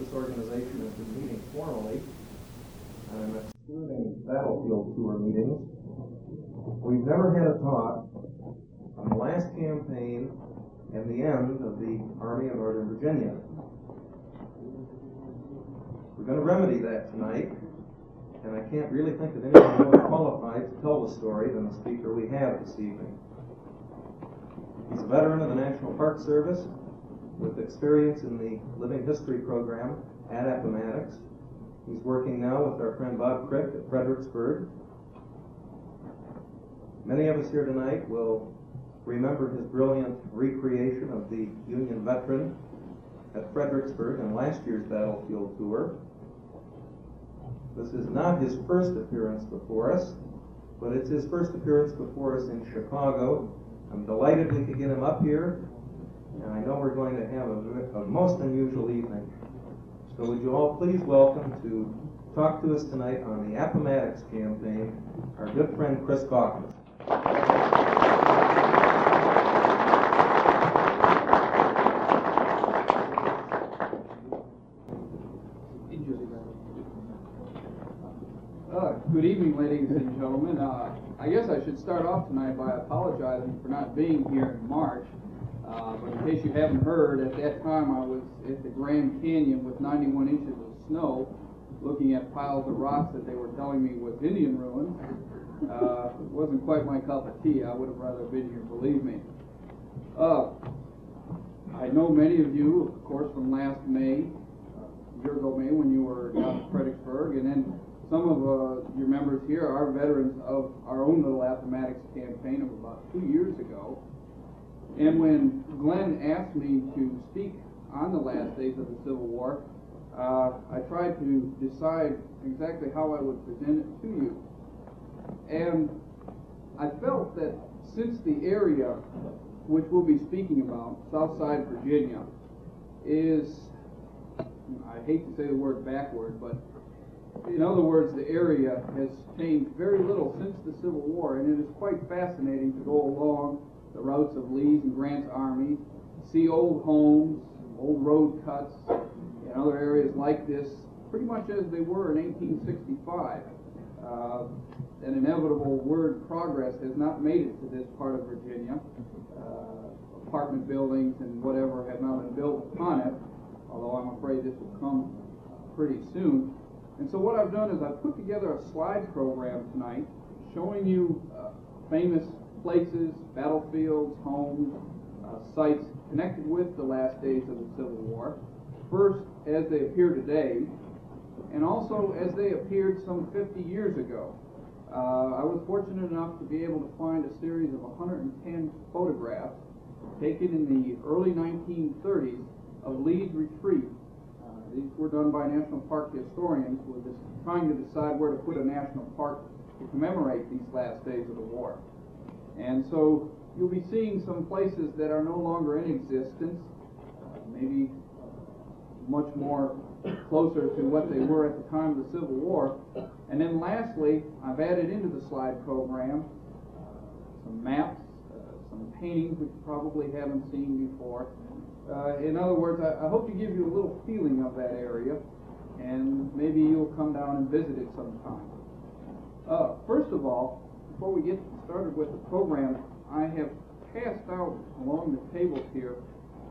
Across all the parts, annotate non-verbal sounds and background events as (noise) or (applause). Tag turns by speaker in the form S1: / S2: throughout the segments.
S1: this organization has been meeting formally. And I'm excluding battlefield tour meetings. We've never had a talk on the last campaign and the end of the Army of Northern Virginia. We're going to remedy that tonight, and I can't really think of anyone more qualified to tell the story than the speaker we have this evening. He's a veteran of the National Park Service with experience in the Living History program at Appomattox. He's working now with our friend Bob Krick at Fredericksburg. Many of us here tonight will remember his brilliant recreation of the Union veteran at Fredericksburg in last year's battlefield tour. This is not his first appearance before us, but it's his first appearance before us in Chicago. I'm delighted we could get him up here, and I know we're going to have a, a most unusual evening. So would you all please welcome to talk to us tonight on the Appomattox campaign, our good friend Chris Calkins.
S2: Uh, good evening, ladies and gentlemen. Uh, I guess I should start off tonight by apologizing for not being here in March. Uh, but in case you haven't heard, at that time I was at the Grand Canyon with 91 inches of snow, looking at piles of rocks that they were telling me was Indian ruins. Uh, it wasn't quite my cup of tea. I would have rather been here, believe me. Uh, I know many of you, of course, from last May, uh, year ago May, when you were down at Fredericksburg, and then some of uh, your members here are veterans of our own little Appomattox campaign of about two years ago. And when Glenn asked me to speak on the last days of the Civil War, uh, I tried to decide exactly how I would present it to you. And I felt that since the area which we'll be speaking about, Southside Virginia, is, I hate to say the word backward, but in other words, the area has changed very little since the Civil War, and it is quite fascinating to go along the routes of Lee's and Grant's armies, see old homes, old road cuts, and other areas like this, pretty much as they were in 1865. Uh, an inevitable word progress has not made it to this part of Virginia. Uh, apartment buildings and whatever have not been built upon it, although I'm afraid this will come pretty soon. And so what I've done is I've put together a slide program tonight showing you uh, famous places, battlefields, homes, uh, sites connected with the last days of the Civil War. First, as they appear today, and also as they appeared some 50 years ago. Uh, I was fortunate enough to be able to find a series of 110 photographs taken in the early 1930s of Lee's Retreat. Uh, these were done by National Park historians who were just trying to decide where to put a national park to commemorate these last days of the war. And so you'll be seeing some places that are no longer in existence, uh, maybe much more closer to what they were at the time of the Civil War. And then lastly, I've added into the slide program uh, some maps, uh, some paintings which you probably haven't seen before. Uh, in other words, I, I, hope to give you a little feeling of that area, and maybe you'll come down and visit it sometime. Uh, first of all, before we get started with the program, I have passed out along the tables here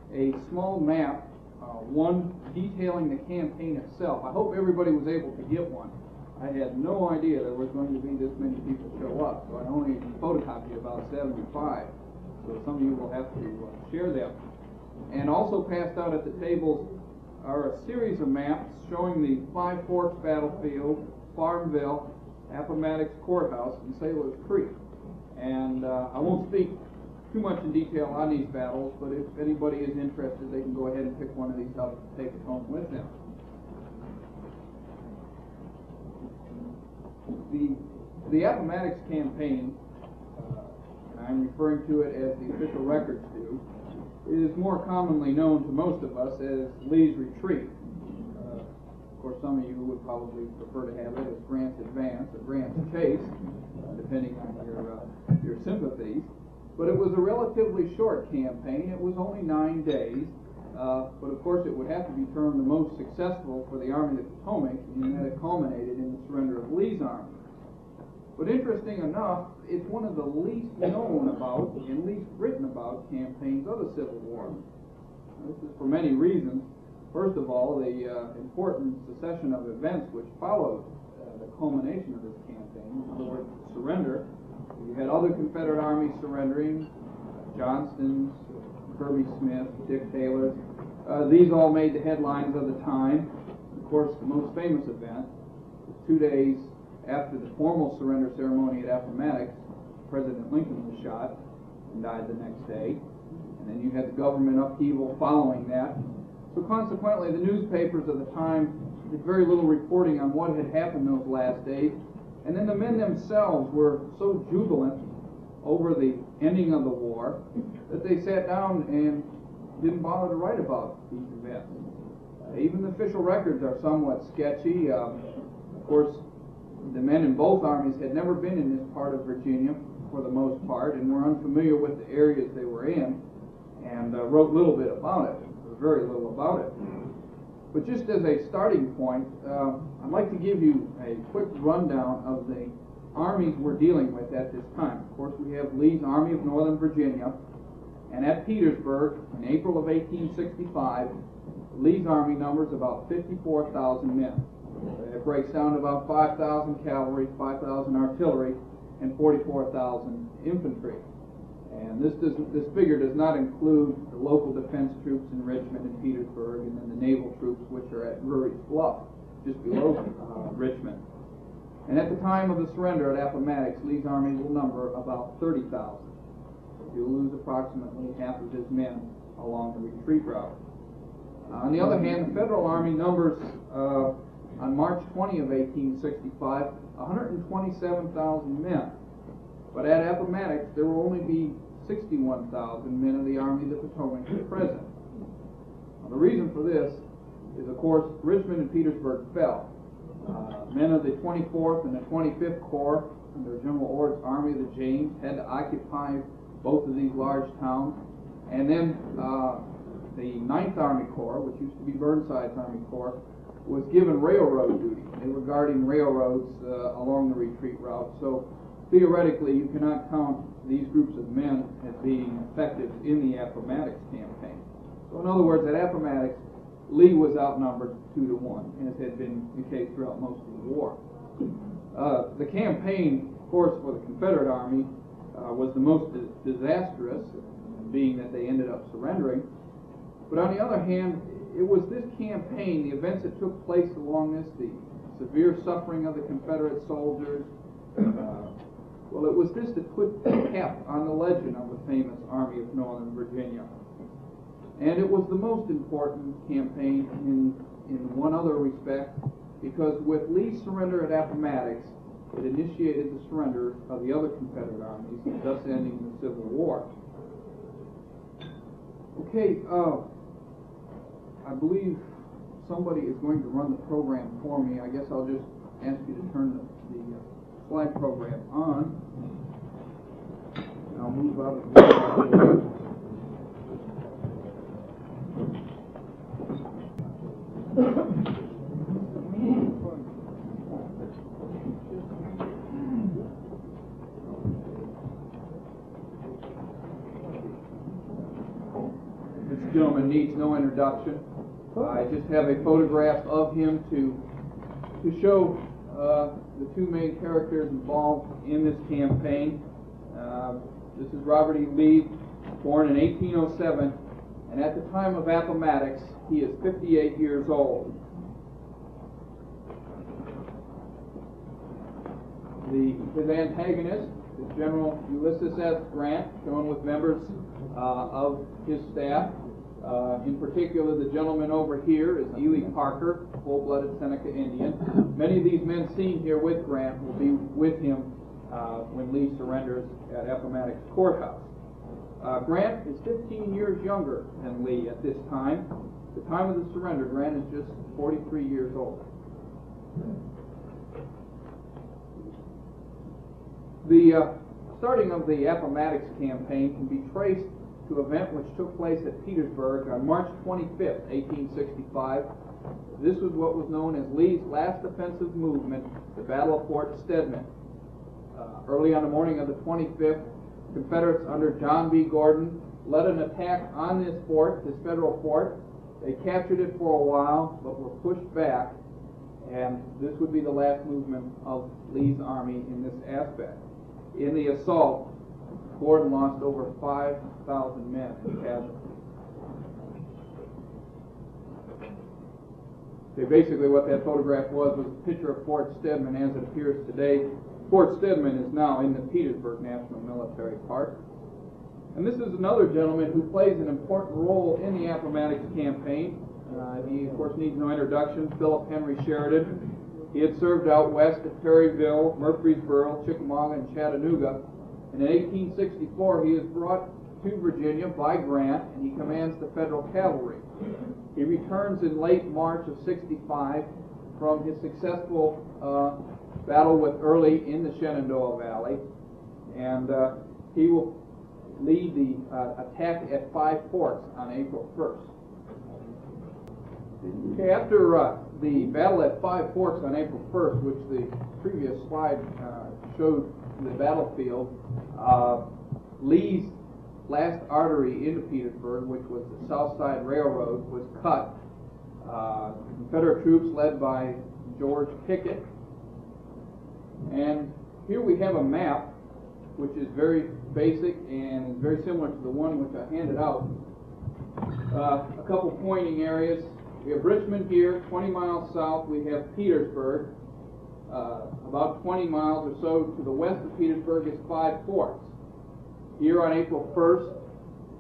S2: a small map uh, one detailing the campaign itself. I hope everybody was able to get one. I had no idea there was going to be this many people show up, so I only photocopied about 75. So some of you will have to uh, share them. And also passed out at the tables are a series of maps showing the Five Forks battlefield, Farmville, Appomattox Courthouse, and Sailor's Creek. And uh, I won't speak too much in detail on these battles, but if anybody is interested, they can go ahead and pick one of these up and take it home with them. The, the Appomattox campaign, uh, and I'm referring to it as the official records do, is more commonly known to most of us as Lee's Retreat. Of course, some of you would probably prefer to have it as Grant's Advance or Grant's Chase, uh, depending on your, uh, your sympathies. But it was a relatively short campaign. It was only nine days. uh, but of course it would have to be termed the most successful for the Army of the Potomac, in that it culminated in the surrender of Lee's army. But interesting enough, it's one of the least known about and least written about campaigns of the Civil War. This is for many reasons. First of all, the uh, important succession of events which followed uh, the culmination of this campaign, in other words, surrender. You had other Confederate armies surrendering, uh, Johnston's, Kirby Smith, Dick Taylor's. Uh, these all made the headlines of the time. Of course, the most famous event two days after the formal surrender ceremony at Appomattox, President Lincoln was shot and died the next day. And then you had the government upheaval following that. So consequently, the newspapers of the time did very little reporting on what had happened those last days. And then the men themselves were so jubilant over the ending of the war that they sat down and didn't bother to write about these events. Uh, even the official records are somewhat sketchy. Um, of course, the men in both armies had never been in this part of Virginia for the most part and were unfamiliar with the areas they were in and uh, wrote little bit about it, very little about it. But just as a starting point, uh, I'd like to give you a quick rundown of the armies we're dealing with at this time. Of course, we have Lee's Army of Northern Virginia, and at Petersburg in April of 1865, Lee's army numbers about 54,000 men. It breaks down to about 5,000 cavalry, 5,000 artillery, and 44,000 infantry. And this does, this figure does not include the local defense troops in Richmond and Petersburg, and then the naval troops which are at Drewry's Bluff, just below uh, Richmond. And at the time of the surrender at Appomattox, Lee's army will number about 30,000. He'll lose approximately half of his men along the retreat route. Uh, on the other hand, the Federal Army numbers uh, on March 20 of 1865 127,000 men. But at Appomattox, there will only be 61,000 men of the Army of the Potomac present. Now, the reason for this is, of course, Richmond and Petersburg fell. Uh, men of the 24th and the 25th Corps under General Ord's Army of the James had to occupy both of these large towns. And then uh, the 9th Army Corps, which used to be Burnside's Army Corps, was given railroad duty. They were guarding railroads uh, along the retreat route. So theoretically, you cannot count these groups of men as being effective in the Appomattox campaign. So in other words, at Appomattox, Lee was outnumbered two to one, as had been the case throughout most of the war. Uh, the campaign, of course, for the Confederate Army uh, was the most di- disastrous, being that they ended up surrendering. But on the other hand, it was this campaign, the events that took place along this, the severe suffering of the Confederate soldiers, uh, well, it was this that put a cap on the legend of the famous Army of Northern Virginia. And it was the most important campaign in, in one other respect, because with Lee's surrender at Appomattox, it initiated the surrender of the other Confederate armies, thus ending the Civil War. Okay, uh, I believe somebody is going to run the program for me. I guess I'll just ask you to turn the, the uh, slide program on. I'll move the. This gentleman needs no introduction. I just have a photograph of him to, to show uh, the two main characters involved in this campaign. Uh, This is Robert E. Lee, born in 1807, and at the time of Appomattox, he is 58 years old. The, his antagonist is General Ulysses S. Grant, shown with members uh, of his staff. Uh, in particular, the gentleman over here is Ely Parker, full-blooded Seneca Indian. Many of these men seen here with Grant will be with him uh, when Lee surrenders at Appomattox Courthouse. Uh, Grant is 15 years younger than Lee at this time. The time of the surrender, Grant is just 43 years old. The uh, starting of the Appomattox campaign can be traced to an event which took place at Petersburg on March 25th, 1865. This was what was known as Lee's last offensive movement, the Battle of Fort Stedman. Uh, early on the morning of the 25th, Confederates under John B. Gordon led an attack on this fort, this federal fort. They captured it for a while, but were pushed back, and this would be the last movement of Lee's army in this aspect. In the assault, Gordon lost over 5,000 men in casualties. Basically what that photograph was was a picture of Fort Stedman as it appears today. Fort Stedman is now in the Petersburg National Military Park. And this is another gentleman who plays an important role in the Appomattox campaign. Uh, he, of course, needs no introduction, Philip Henry Sheridan. He had served out west at Perryville, Murfreesboro, Chickamauga, and Chattanooga. And in 1864, he is brought to Virginia by Grant, and he commands the Federal Cavalry. He returns in late March of 65 from his successful uh, battle with Early in the Shenandoah Valley, and uh, he will lead the uh, attack at Five Forks on April 1st. Okay, after uh, the battle at Five Forks on April 1st, which the previous slide uh, showed the battlefield, uh, Lee's last artery into Petersburg, which was the South Side Railroad, was cut. Uh, Confederate troops led by George Pickett. And here we have a map which is very basic and very similar to the one which I handed out. Uh, a couple pointing areas. We have Richmond here, 20 miles south. We have Petersburg. Uh, about 20 miles or so to the west of Petersburg is Five Forks. Here on April 1st,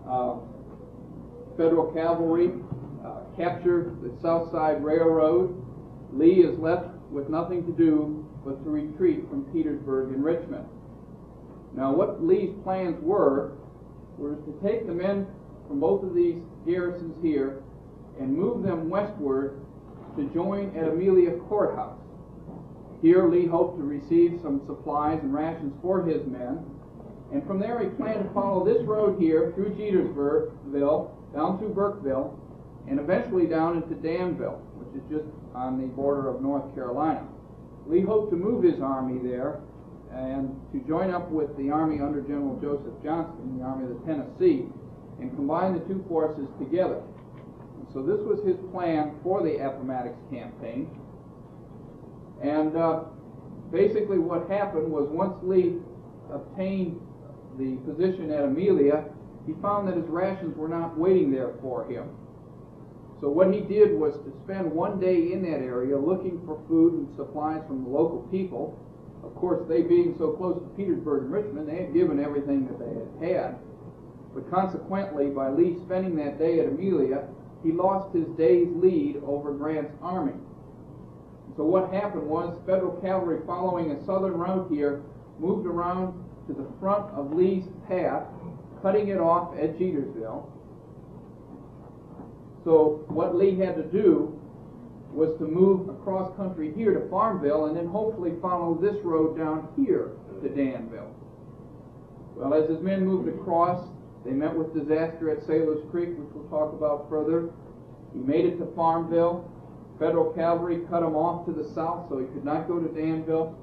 S2: uh, Federal cavalry uh, captured the South Side Railroad. Lee is left with nothing to do but to retreat from Petersburg and Richmond. Now, what Lee's plans were, was to take the men from both of these garrisons here and move them westward to join at Amelia Courthouse. Here, Lee hoped to receive some supplies and rations for his men, and from there he planned to follow this road here through Jetersville, down through Burkeville, and eventually down into Danville, which is just on the border of North Carolina. Lee hoped to move his army there and to join up with the army under General Joseph Johnston, the Army of the Tennessee, and combine the two forces together. And so this was his plan for the Appomattox campaign. And uh, basically what happened was once Lee obtained the position at Amelia, he found that his rations were not waiting there for him. So what he did was to spend one day in that area looking for food and supplies from the local people. Of course, they being so close to Petersburg and Richmond, they had given everything that they had had. But consequently, by Lee spending that day at Amelia, he lost his day's lead over Grant's army. So what happened was Federal cavalry following a southern route here moved around to the front of Lee's path, cutting it off at Jetersville. So what Lee had to do was to move across country here to Farmville and then hopefully follow this road down here to Danville. Well, as his men moved across, they met with disaster at Sailor's Creek, which we'll talk about further. He made it to Farmville. Federal cavalry cut him off to the south, so he could not go to Danville.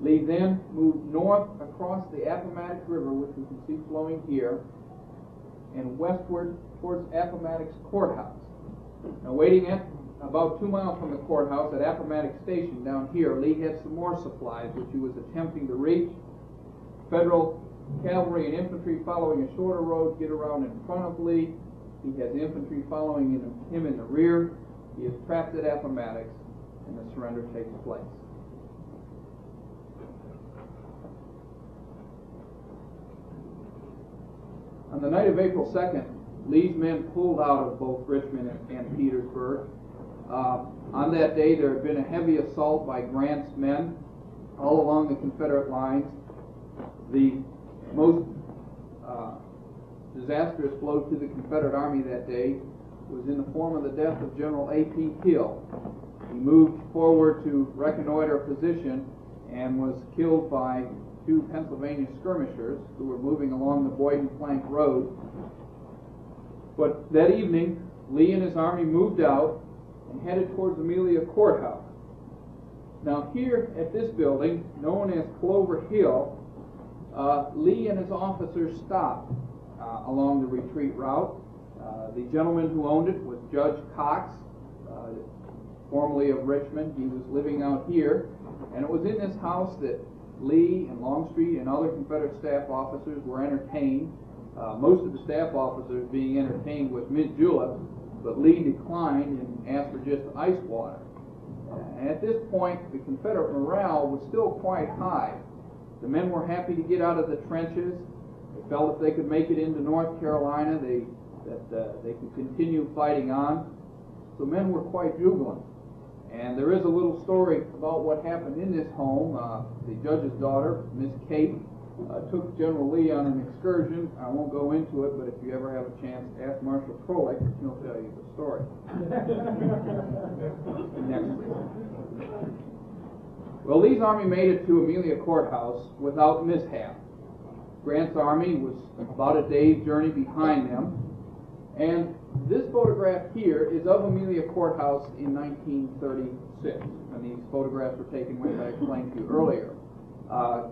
S2: Lee then moved north across the Appomattox River, which we can see flowing here, and westward towards Appomattox Courthouse. Now, waiting at about two miles from the courthouse at Appomattox Station down here, Lee had some more supplies, which he was attempting to reach. Federal cavalry and infantry following a shorter road get around in front of Lee. He has infantry following in, him in the rear. He is trapped at Appomattox, and the surrender takes place. On the night of April 2nd, Lee's men pulled out of both Richmond and, and Petersburg. Uh, on that day, there had been a heavy assault by Grant's men all along the Confederate lines. The most uh, disastrous blow to the Confederate Army that day was in the form of the death of General A.P. Hill. He moved forward to reconnoiter a position and was killed by two Pennsylvania skirmishers who were moving along the Boydton Plank Road. But that evening, Lee and his army moved out and headed towards Amelia Courthouse. Now, here at this building, known as Clover Hill, uh, Lee and his officers stopped uh, along the retreat route. Uh, the gentleman who owned it was Judge Cox, uh, formerly of Richmond. He was living out here, and it was in this house that Lee and Longstreet and other Confederate staff officers were entertained. Uh, most of the staff officers being entertained with mint julep, but Lee declined and asked for just ice water. And at this point, the Confederate morale was still quite high. The men were happy to get out of the trenches. They felt if they could make it into North Carolina, they, that uh, they could continue fighting on. So men were quite jubilant. And there is a little story about what happened in this home. Uh, the judge's daughter, Miss Kate, uh, took General Lee on an excursion. I won't go into it, but if you ever have a chance, ask Marshall Krolick, he'll tell you the story. (laughs) Next. Well, Lee's army made it to Amelia Courthouse without mishap. Grant's army was about a day's journey behind them. And this photograph here is of Amelia Courthouse in 1936, and these photographs were taken, which I explained to you earlier. Uh,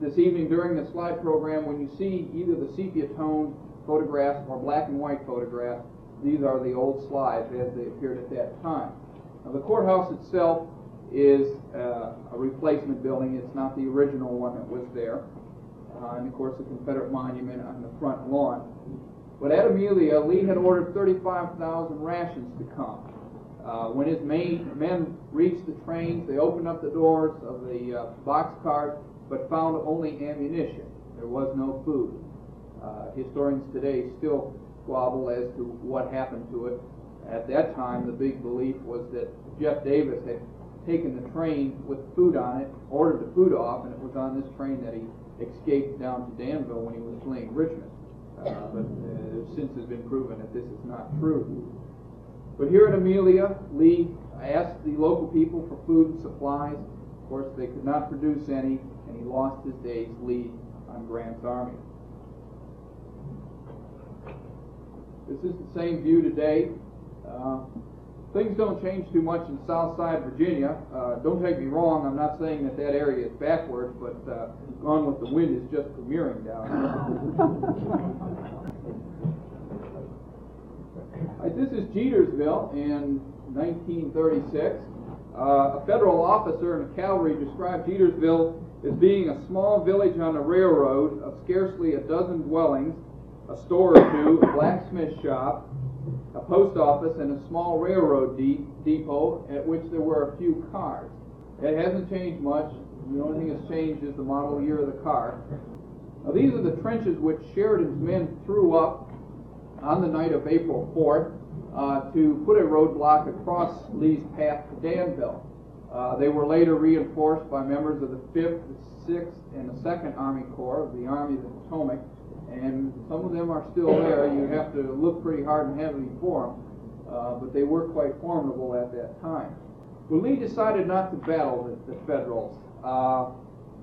S2: this evening during the slide program, when you see either the sepia tone photographs or black and white photographs, these are the old slides as they appeared at that time. Now, the courthouse itself is uh, a replacement building. It's not the original one that was there. Uh, and of course, the Confederate monument on the front lawn. But at Amelia, Lee had ordered 35,000 rations to come. Uh, when his main men reached the trains, they opened up the doors of the uh, boxcars, but found only ammunition. There was no food. Uh, historians today still squabble as to what happened to it. At that time, the big belief was that Jeff Davis had taken the train with food on it, ordered the food off, and it was on this train that he escaped down to Danville when he was fleeing Richmond. Uh, but uh, since has been proven that this is not true. But here at Amelia, Lee asked the local people for food and supplies. Of course, they could not produce any, and he lost his day's lead on Grant's army. This is the same view today. Uh, things don't change too much in Southside Virginia. Uh, don't take me wrong, I'm not saying that that area is backward, but uh, Gone with the Wind is just premiering down here. (laughs) this is Jetersville in 1936. Uh, a federal officer in the cavalry described Jetersville as being a small village on a railroad of scarcely a dozen dwellings, a store or two, a blacksmith shop, a post office, and a small railroad de depot at which there were a few cars. It hasn't changed much. The only thing that's changed is the model year of the car. Now, these are the trenches which Sheridan's men threw up on the night of April 4th uh, to put a roadblock across Lee's path to Danville. Uh, they were later reinforced by members of the 5th, the 6th, and the 2nd Army Corps of the Army of the Potomac, and some of them are still there. You have to look pretty hard and heavily for them, uh, but they were quite formidable at that time. Well, Lee decided not to battle the, the Federals. Uh,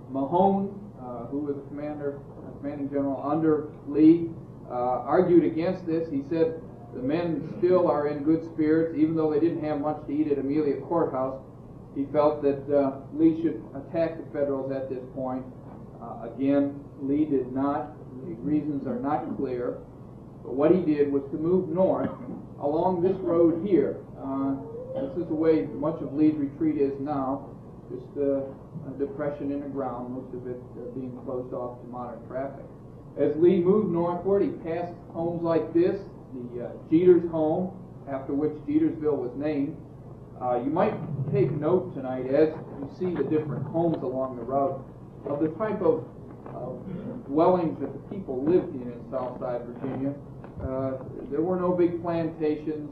S2: Mahone, uh, who was the commander, commanding general under Lee, uh, argued against this. He said the men still are in good spirits, even though they didn't have much to eat at Amelia Courthouse. He felt that uh, Lee should attack the Federals at this point. Uh, again, Lee did not. The reasons are not clear. But what he did was to move north along this road here. Uh, this is the way much of Lee's retreat is now, just uh, a depression in the ground, most of it uh, being closed off to modern traffic. As Lee moved northward, he passed homes like this, the uh, Jeters home, after which Jetersville was named. Uh, you might take note tonight as you see the different homes along the route of the type of dwellings that the people lived in in Southside Virginia. Uh, there were no big plantations,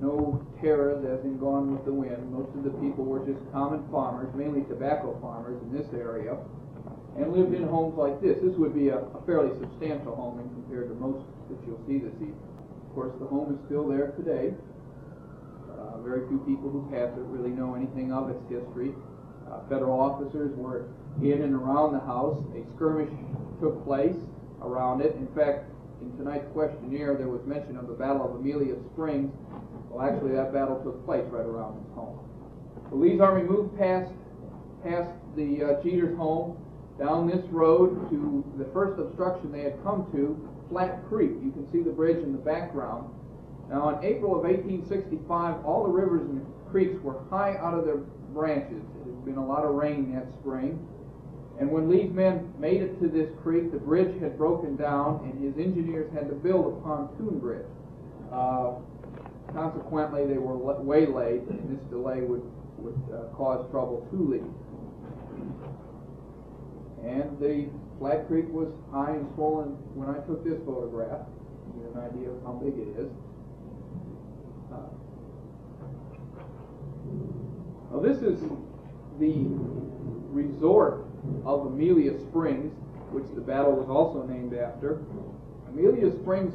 S2: no Taras as in Gone with the Wind. Most of the people were just common farmers, mainly tobacco farmers in this area, and lived in homes like this. This would be a, a fairly substantial home compared to most that you'll see this evening. Of course, the home is still there today. Uh, very few people who pass it really know anything of its history. Uh, federal officers were in and around the house. A skirmish took place around it. In fact, in tonight's questionnaire, there was mention of the Battle of Amelia Springs. Well, actually, that battle took place right around his home. The Lee's Army moved past, past the uh, home, down this road to the first obstruction they had come to, Flat Creek. You can see the bridge in the background. Now, in April of 1865, all the rivers and creeks were high out of their branches. It had been a lot of rain that spring. And when Lee's men made it to this creek, the bridge had broken down, and his engineers had to build a pontoon bridge. Uh, consequently, they were waylaid, and this delay would, would uh, cause trouble to Lee. And the Flat Creek was high and swollen when I took this photograph. to Get an idea of how big it is. Uh, Now, this is the resort of Amelia Springs, which the battle was also named after. Amelia Springs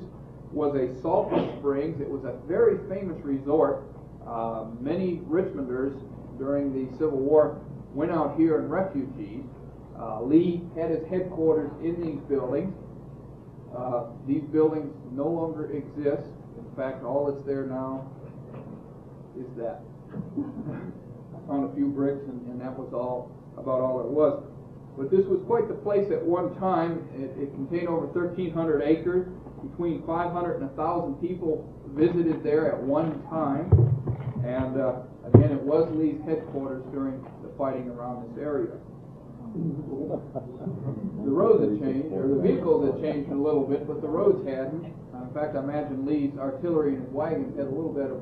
S2: was a saltwater springs. It was a very famous resort. Uh, many Richmonders during the Civil War went out here in refugees. Uh, Lee had his headquarters in these buildings. Uh, these buildings no longer exist. In fact, all that's there now is that. I found a few bricks, and, and that was all about all it was. But this was quite the place at one time. It, it contained over 1,300 acres. Between 500 and 1,000 people visited there at one time. And uh, again, it was Lee's headquarters during the fighting around this area. The roads had changed, or the vehicles had changed a little bit, but the roads hadn't. Uh, in fact, I imagine Lee's artillery and his wagons had a little bit of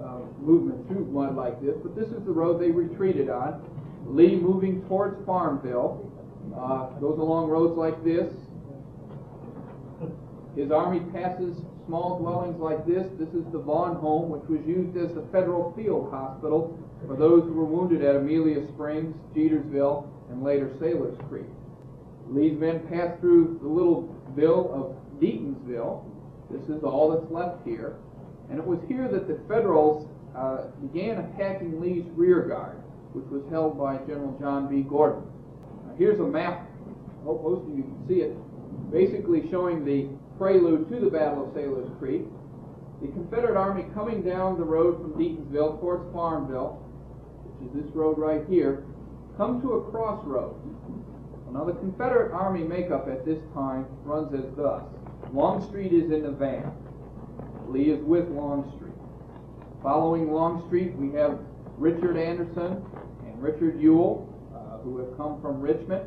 S2: uh, movement through mud like this, but this is the road they retreated on. Lee moving towards Farmville, uh, goes along roads like this. His army passes small dwellings like this. This is the Vaughn home, which was used as the federal field hospital for those who were wounded at Amelia Springs, Jetersville, and later Sailors Creek. Lee's men passed through the little ville of Deatonsville. This is all that's left here. And it was here that the Federals uh, began attacking Lee's rear guard, which was held by General John B. Gordon. Now, here's a map. I hope most of you can see it. Basically showing the prelude to the Battle of Sailors Creek. The Confederate Army coming down the road from Deatonsville towards Farmville, which is this road right here, come to a crossroad. Now, the Confederate Army makeup at this time runs as thus. Longstreet is in the van. Lee is with Longstreet. Following Longstreet, we have Richard Anderson and Richard Ewell, uh, who have come from Richmond.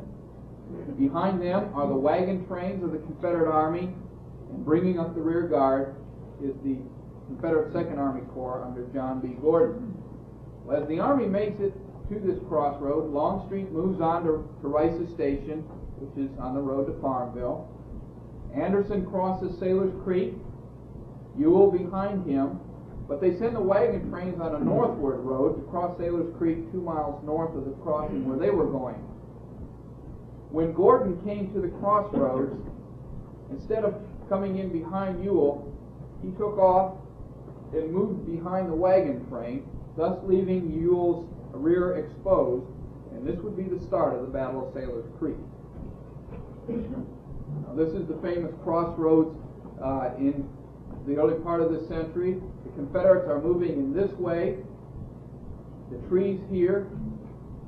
S2: Behind them are the wagon trains of the Confederate Army, and bringing up the rear guard is the Confederate Second Army Corps under John B. Gordon. Well, as the Army makes it to this crossroad, Longstreet moves on to, to Rice's Station, which is on the road to Farmville. Anderson crosses Sailor's Creek, Ewell behind him, but they send the wagon trains on a northward road to cross Sailor's Creek two miles north of the crossing where they were going. When Gordon came to the crossroads, instead of coming in behind Ewell, he took off and moved behind the wagon train, thus leaving Ewell's rear exposed, and this would be the start of the Battle of Sailor's Creek. Now, this is the famous crossroads uh, in the early part of this century. The Confederates are moving in this way. The trees here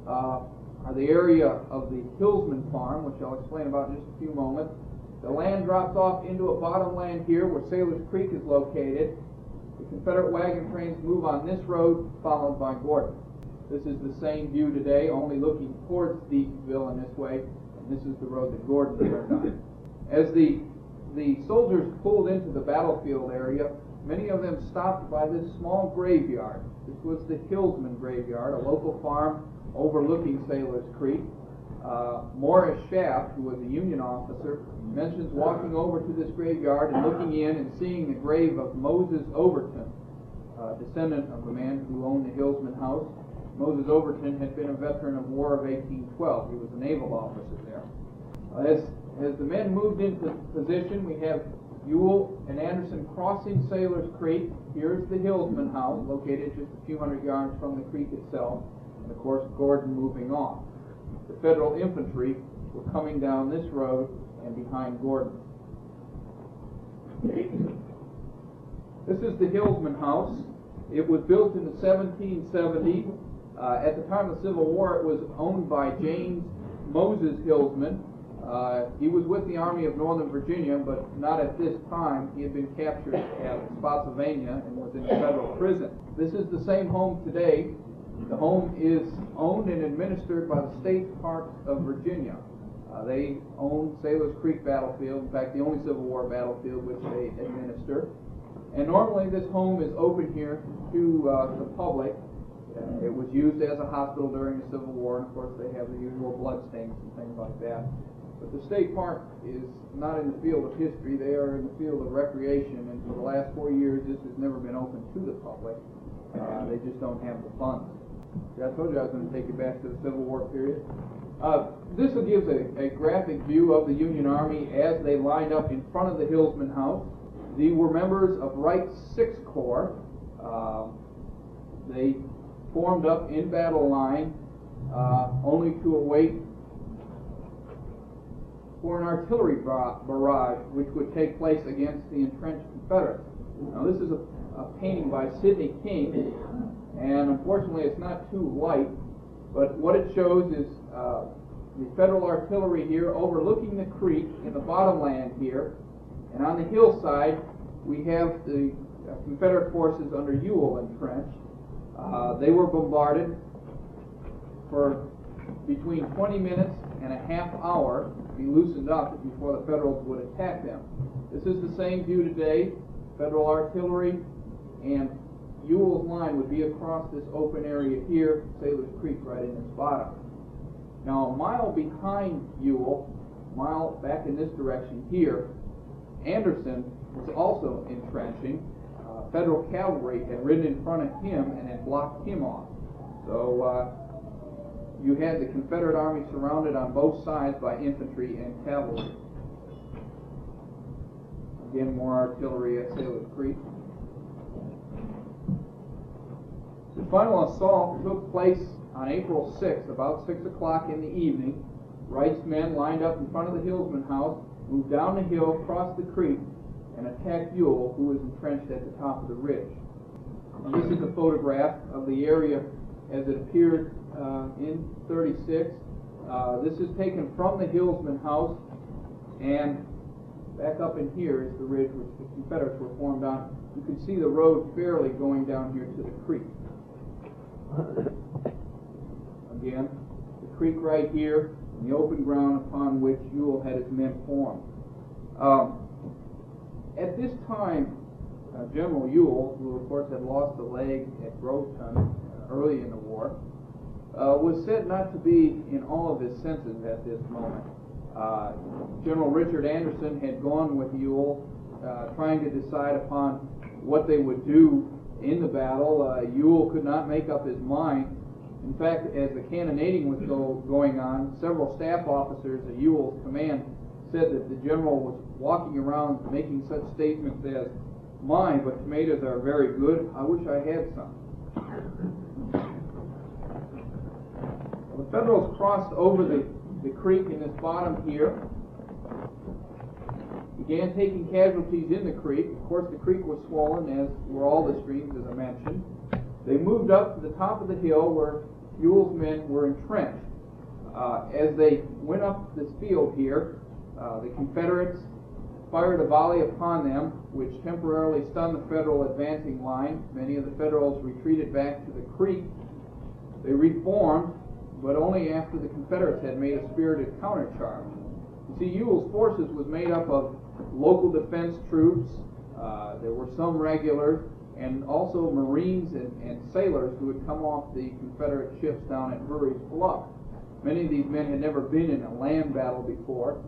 S2: uh, are the area of the Hillsman Farm, which I'll explain about in just a few moments. The land drops off into a bottomland here where Sailor's Creek is located. The Confederate wagon trains move on this road, followed by Gordon. This is the same view today, only looking towards Deatonsville in this way, and this is the road that Gordon turned on. As the the soldiers pulled into the battlefield area, many of them stopped by this small graveyard. This was the Hillsman Graveyard, a local farm overlooking Sailor's Creek. Uh, Morris Schaff, who was a Union officer, mentions walking over to this graveyard and looking in and seeing the grave of Moses Overton, uh, descendant of the man who owned the Hillsman House. Moses Overton had been a veteran of War of 1812. He was a naval officer there. Uh, as as the men moved into position, we have Ewell and Anderson crossing Sailor's Creek. Here's the Hillsman House, located just a few hundred yards from the creek itself. And of course, Gordon moving on. The Federal infantry were coming down this road and behind Gordon. This is the Hillsman House. It was built in the 1770s. Uh, at the time of the Civil War, it was owned by James Moses Hillsman. Uh, he was with the Army of Northern Virginia, but not at this time. He had been captured at Spotsylvania and was in federal prison. This is the same home today. The home is owned and administered by the State Parks of Virginia. Uh, they own Sailor's Creek Battlefield, in fact, the only Civil War battlefield which they administer. And normally this home is open here to uh, the public. It was used as a hospital during the Civil War, and of course they have the usual blood stains and things like that. But the state park is not in the field of history, they are in the field of recreation, and for the last four years, this has never been open to the public. Uh, They just don't have the funds. See, I told you I was gonna take you back to the Civil War period. Uh, This gives a, a graphic view of the Union Army as they lined up in front of the Hillsman House. These were members of Wright's Sixth Corps. Uh, They formed up in battle line, uh, only to await for an artillery barrage, which would take place against the entrenched Confederates. Now, this is a, a painting by Sidney King, and unfortunately, it's not too light, but what it shows is uh, the Federal artillery here overlooking the creek in the bottomland here, and on the hillside, we have the uh, Confederate forces under Ewell entrenched. Uh, they were bombarded for between 20 minutes and a half hour be loosened up before the Federals would attack them. This is the same view today. Federal artillery and Ewell's line would be across this open area here, Sailor's Creek right in its bottom. Now, a mile behind Ewell, mile back in this direction here, Anderson was also entrenching. Federal cavalry had ridden in front of him and had blocked him off. So uh, you had the Confederate army surrounded on both sides by infantry and cavalry. Again, more artillery at Sailor's Creek. The final assault took place on April 6th, about 6 o'clock in the evening. Wright's men lined up in front of the Hillsman house, moved down the hill, crossed the creek, and attacked Ewell, who was entrenched at the top of the ridge. And this is a photograph of the area as it appeared uh, in 36. Uh, this is taken from the Hillsman house, and back up in here is the ridge which the Confederates were formed on. You can see the road fairly going down here to the creek. Again, the creek right here, and the open ground upon which Ewell had his men formed. Um, at this time, uh, General Ewell, who of course had lost a leg at Groveton uh, early in the war, uh, was said not to be in all of his senses at this moment. Uh, General Richard Anderson had gone with Ewell, uh, trying to decide upon what they would do in the battle. Uh, Ewell could not make up his mind. In fact, as the cannonading was go, going on, several staff officers at Ewell's command said that the general was walking around making such statements as, "My, but tomatoes are very good. I wish I had some." The Federals crossed over the, the creek in this bottom here, began taking casualties in the creek. Of course, the creek was swollen, as were all the streams, as I mentioned. They moved up to the top of the hill where Ewell's men were entrenched. Uh, as they went up this field here, uh, the Confederates fired a volley upon them, which temporarily stunned the Federal advancing line. Many of the Federals retreated back to the creek. They reformed, but only after the Confederates had made a spirited countercharge. You see, Ewell's forces was made up of local defense troops. Uh, there were some regulars, and also Marines and, and sailors who had come off the Confederate ships down at Drewry's Bluff. Many of these men had never been in a land battle before,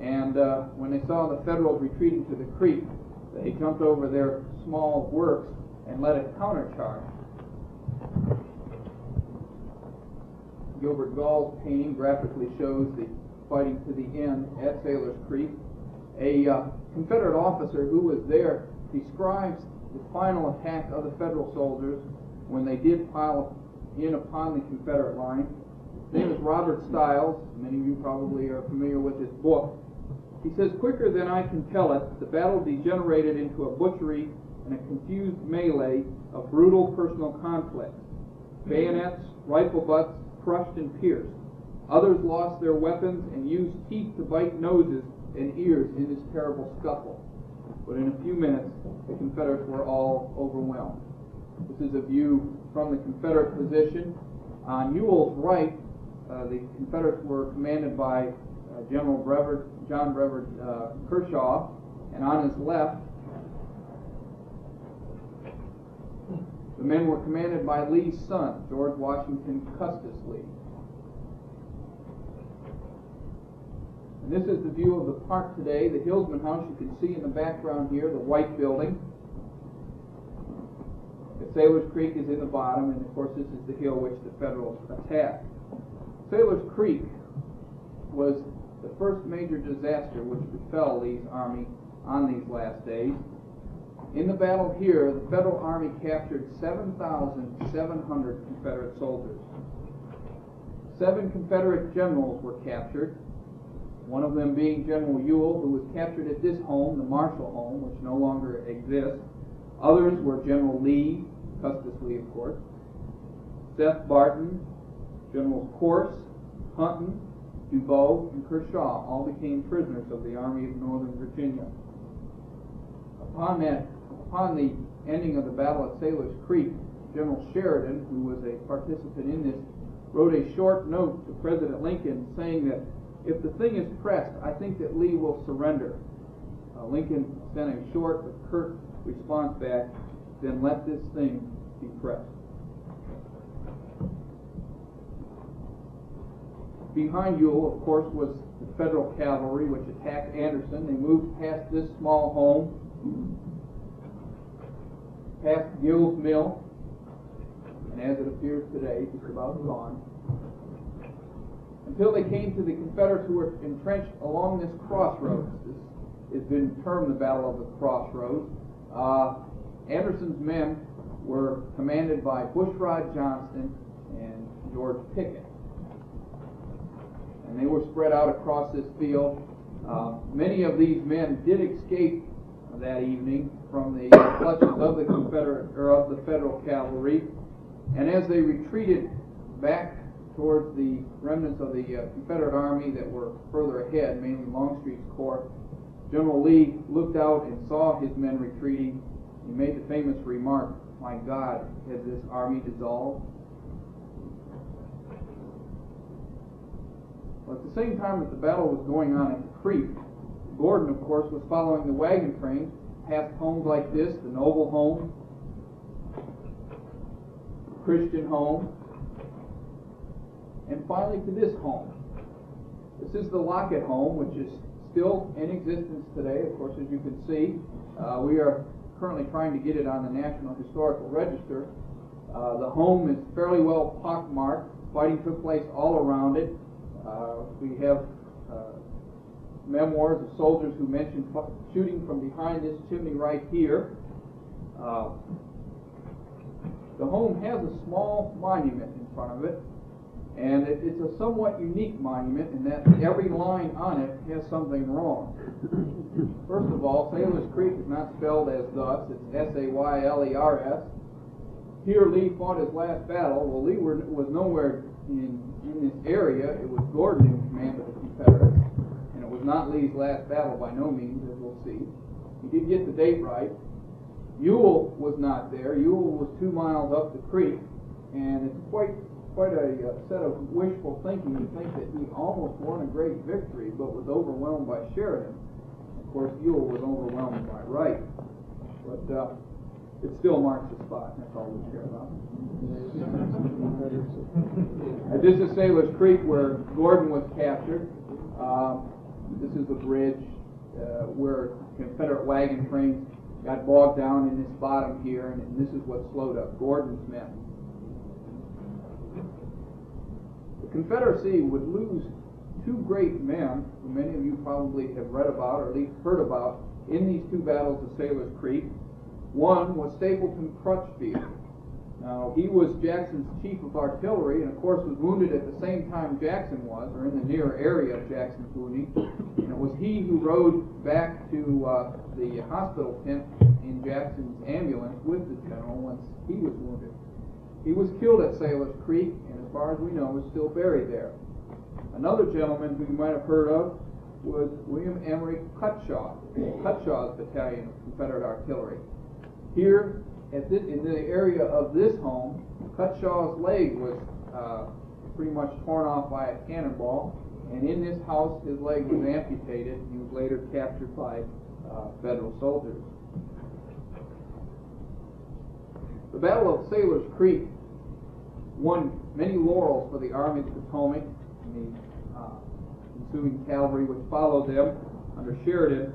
S2: and uh, when they saw the Federals retreating to the creek, they jumped over their small works and led a countercharge. Gilbert Gaul's painting graphically shows the fighting to the end at Sailor's Creek. A uh, Confederate officer who was there describes the final attack of the Federal soldiers when they did pile in upon the Confederate line. His name is Robert Stiles. Many of you probably are familiar with his book. He says, quicker than I can tell it, the battle degenerated into a butchery and a confused melee of brutal personal conflict. Bayonets, rifle butts crushed and pierced. Others lost their weapons and used teeth to bite noses and ears in this terrible scuffle. But in a few minutes, the Confederates were all overwhelmed. This is a view from the Confederate position. On Ewell's right, uh, the Confederates were commanded by uh, General Brevard, John Brevard uh, Kershaw, and on his left, the men were commanded by Lee's son, George Washington Custis Lee. And this is the view of the park today, the Hillsman House. You can see in the background here the white building. The Sailor's Creek is in the bottom, and of course, this is the hill which the Federals attacked. Sailor's Creek was the first major disaster which befell Lee's army on these last days. In the battle here, the Federal Army captured 7,700 Confederate soldiers. Seven Confederate generals were captured, one of them being General Ewell, who was captured at this home, the Marshall home, which no longer exists. Others were General Lee, Custis Lee, of course, Seth Barton, Generals Corse, Hunton, Dubois, and Kershaw all became prisoners of the Army of Northern Virginia. Upon that, upon the ending of the battle at Sailor's Creek, General Sheridan, who was a participant in this, wrote a short note to President Lincoln saying that if the thing is pressed, I think that Lee will surrender. Uh, Lincoln sent a short but curt response back, then let this thing be pressed. Behind Ewell, of course, was the Federal cavalry, which attacked Anderson. They moved past this small home, past Gill's Mill, and as it appears today, just about gone, until they came to the Confederates who were entrenched along this crossroads. This has been termed the Battle of the Crossroads. Uh, Anderson's men were commanded by Bushrod Johnson and George Pickett and they were spread out across this field. Uh, many of these men did escape that evening from the clutches of the Confederate or of the Federal cavalry, and as they retreated back towards the remnants of the uh, Confederate army that were further ahead, mainly Longstreet's corps, General Lee looked out and saw his men retreating. He made the famous remark, "My God, has this army dissolved?" Well, at the same time that the battle was going on at the creek, Gordon, of course, was following the wagon train past homes like this, the Noble home, Christian home, and finally to this home. This is the Lockett home, which is still in existence today, of course, as you can see. Uh, we are currently trying to get it on the National Historical Register. Uh, the home is fairly well pockmarked. Fighting took place all around it. Uh, we have uh, memoirs of soldiers who mentioned shooting from behind this chimney right here. Uh, the home has a small monument in front of it, and it, it's a somewhat unique monument in that every line on it has something wrong. First of all, Sailor's Creek is not spelled as thus, it's S-A-Y-L-E-R-S. Here Lee fought his last battle. Well, Lee were, was nowhere in, in this area. It was Gordon in command of the Confederates, and it was not Lee's last battle by no means, as we'll see. He did get the date right. Ewell was not there. Ewell was two miles up the creek, and it's quite quite a uh, set of wishful thinking to think that he almost won a great victory, but was overwhelmed by Sheridan. Of course, Ewell was overwhelmed by Wright, but uh, it still marks the spot. That's all we care about. (laughs) And this is Sailor's Creek, where Gordon was captured. Um, this is the bridge uh, where Confederate wagon trains got bogged down in this bottom here, and, and this is what slowed up Gordon's men. The Confederacy would lose two great men, who many of you probably have read about or at least heard about, in these two battles of Sailor's Creek. One was Stapleton Crutchfield. Now, he was Jackson's chief of artillery, and of course was wounded at the same time Jackson was, or in the near area of Jackson's wounding. And it was he who rode back to uh, the hospital tent in Jackson's ambulance with the general once he was wounded. He was killed at Sailor's Creek, and as far as we know, is still buried there. Another gentleman who you might have heard of was William Emory Cutshaw, Cutshaw's battalion of Confederate artillery. Here, at in the area of this home, Cutshaw's leg was uh, pretty much torn off by a cannonball, and in this house, his leg was amputated. He was later captured by uh, federal soldiers. The Battle of Sailor's Creek won many laurels for the Army of the Potomac and the uh, ensuing cavalry which followed them under Sheridan.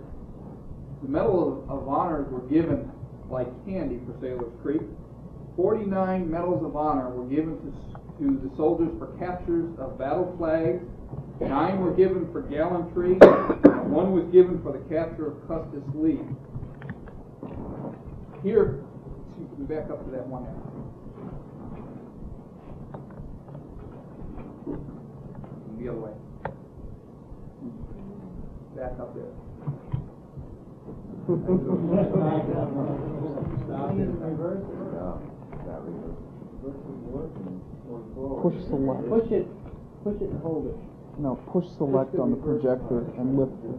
S2: The Medal of, of Honors were given like candy for Sailor's Creek. 49 medals of honor were given to, to the soldiers for captures of battle flags. Nine were given for gallantry. one was given for the capture of Custis Lee. Here, excuse me, back up to that one. The other way. Back up there.
S3: Push select.
S4: Push it, push it and hold it.
S3: No, push select on the projector and lift it.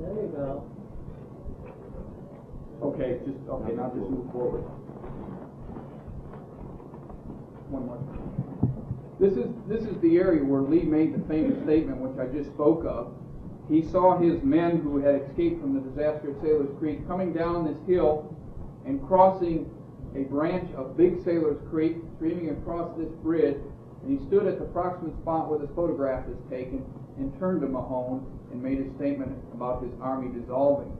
S4: There you go.
S2: Okay, just, okay, now just move forward. One more. This is, this is the area where Lee made the famous statement which I just spoke of. He saw his men who had escaped from the disaster at Sailor's Creek coming down this hill and crossing a branch of Big Sailor's Creek, streaming across this bridge, and he stood at the proximate spot where this photograph is taken and turned to Mahone and made a statement about his army dissolving.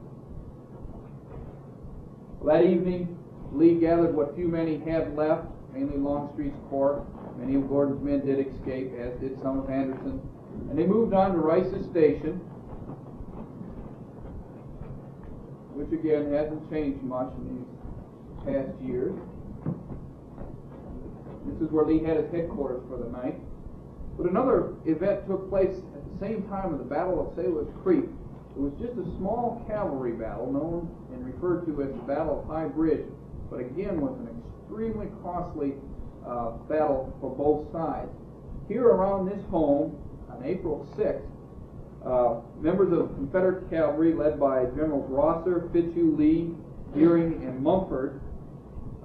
S2: That evening, Lee gathered what few men he had left, mainly Longstreet's corps. Many of Gordon's men did escape, as did some of Anderson, and they moved on to Rice's Station, which again hasn't changed much in these past years. This is where Lee had his headquarters for the night. But another event took place at the same time of the Battle of Sailor's Creek. It was just a small cavalry battle known and referred to as the Battle of High Bridge, but again was an extremely costly uh, battle for both sides. Here around this home, on April 6th, uh, members of Confederate cavalry led by Generals Rosser, Fitzhugh Lee, Dearing, and Munford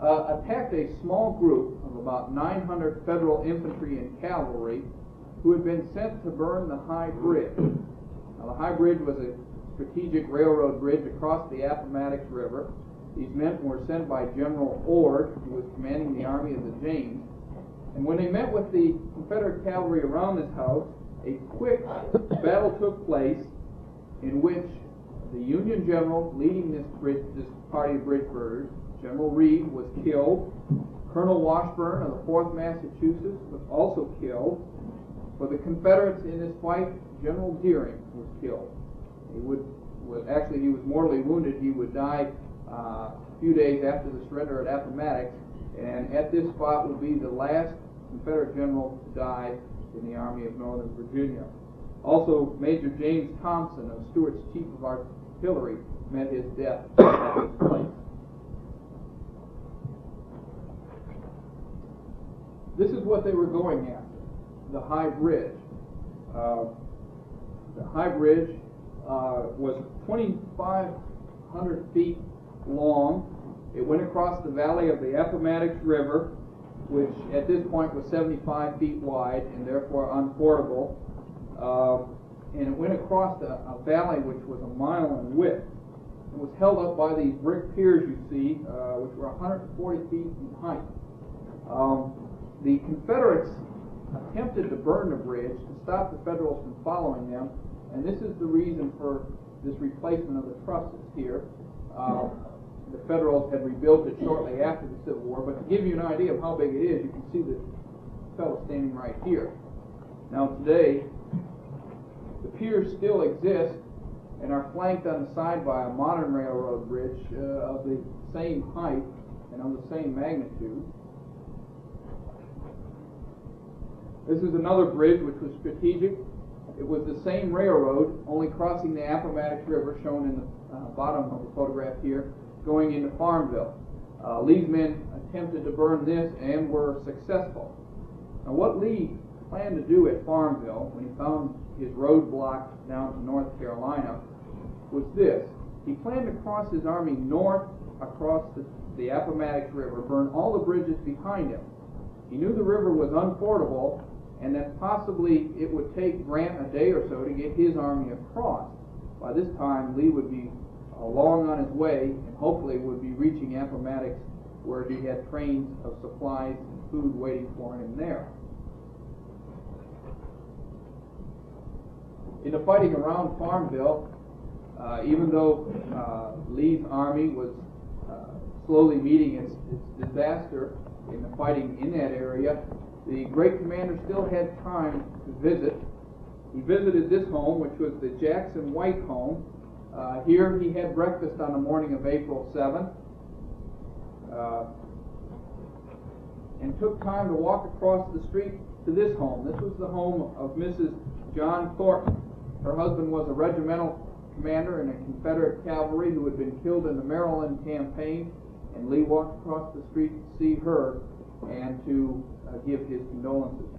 S2: uh, attacked a small group of about 900 Federal infantry and cavalry who had been sent to burn the High Bridge. Now, the High Bridge was a strategic railroad bridge across the Appomattox River. These men were sent by General Ord, who was commanding the Army of the James. And when they met with the Confederate cavalry around this house, a quick battle took place in which the Union general leading this bridge, this party of bridge burners, General Read, was killed. Colonel Washburn of the 4th Massachusetts was also killed. For the Confederates in this fight, General Dearing was killed. He would, was actually he was mortally wounded. He would die uh, a few days after the surrender at Appomattox, and at this spot would be the last Confederate general to die in the Army of Northern Virginia. Also, Major James Thomson of Stuart's Chief of Artillery met his death (coughs) at this place. This is what they were going after, the High Bridge. Uh, the High Bridge uh, was 2,500 feet long. It went across the valley of the Appomattox River, which at this point was 75 feet wide and therefore unfordable. Uh, and it went across a, a, valley which was a mile in width. It was held up by these brick piers you see, uh, which were 140 feet in height. Um, the Confederates attempted to burn the bridge to stop the Federals from following them, and this is the reason for this replacement of the trusses here. Uh, the Federals had rebuilt it shortly after the Civil War, but to give you an idea of how big it is, you can see the fellow standing right here. Now today, the piers still exist, and are flanked on the side by a modern railroad bridge uh, of the same height and of the same magnitude. This is another bridge which was strategic. It was the same railroad, only crossing the Appomattox River, shown in the uh, bottom of the photograph here, going into Farmville. Uh, Lee's men attempted to burn this and were successful. Now, what Lee planned to do at Farmville, when he found his roadblock down to North Carolina, was this. He planned to cross his army north across the, the Appomattox River, burn all the bridges behind him. He knew the river was unfordable and that possibly it would take Grant a day or so to get his army across. By this time, Lee would be uh, long on his way and hopefully would be reaching Appomattox where he had trains of supplies and food waiting for him there. In the fighting around Farmville, uh, even though uh, Lee's army was uh, slowly meeting its, its disaster in the fighting in that area, the great commander still had time to visit. He visited this home, which was the Jackson White home. Uh, here he had breakfast on the morning of April 7th uh, and took time to walk across the street to this home. This was the home of Mrs. John Thornton. Her husband was a regimental commander in a Confederate cavalry who had been killed in the Maryland campaign, and Lee walked across the street to see her and to uh, give his condolences.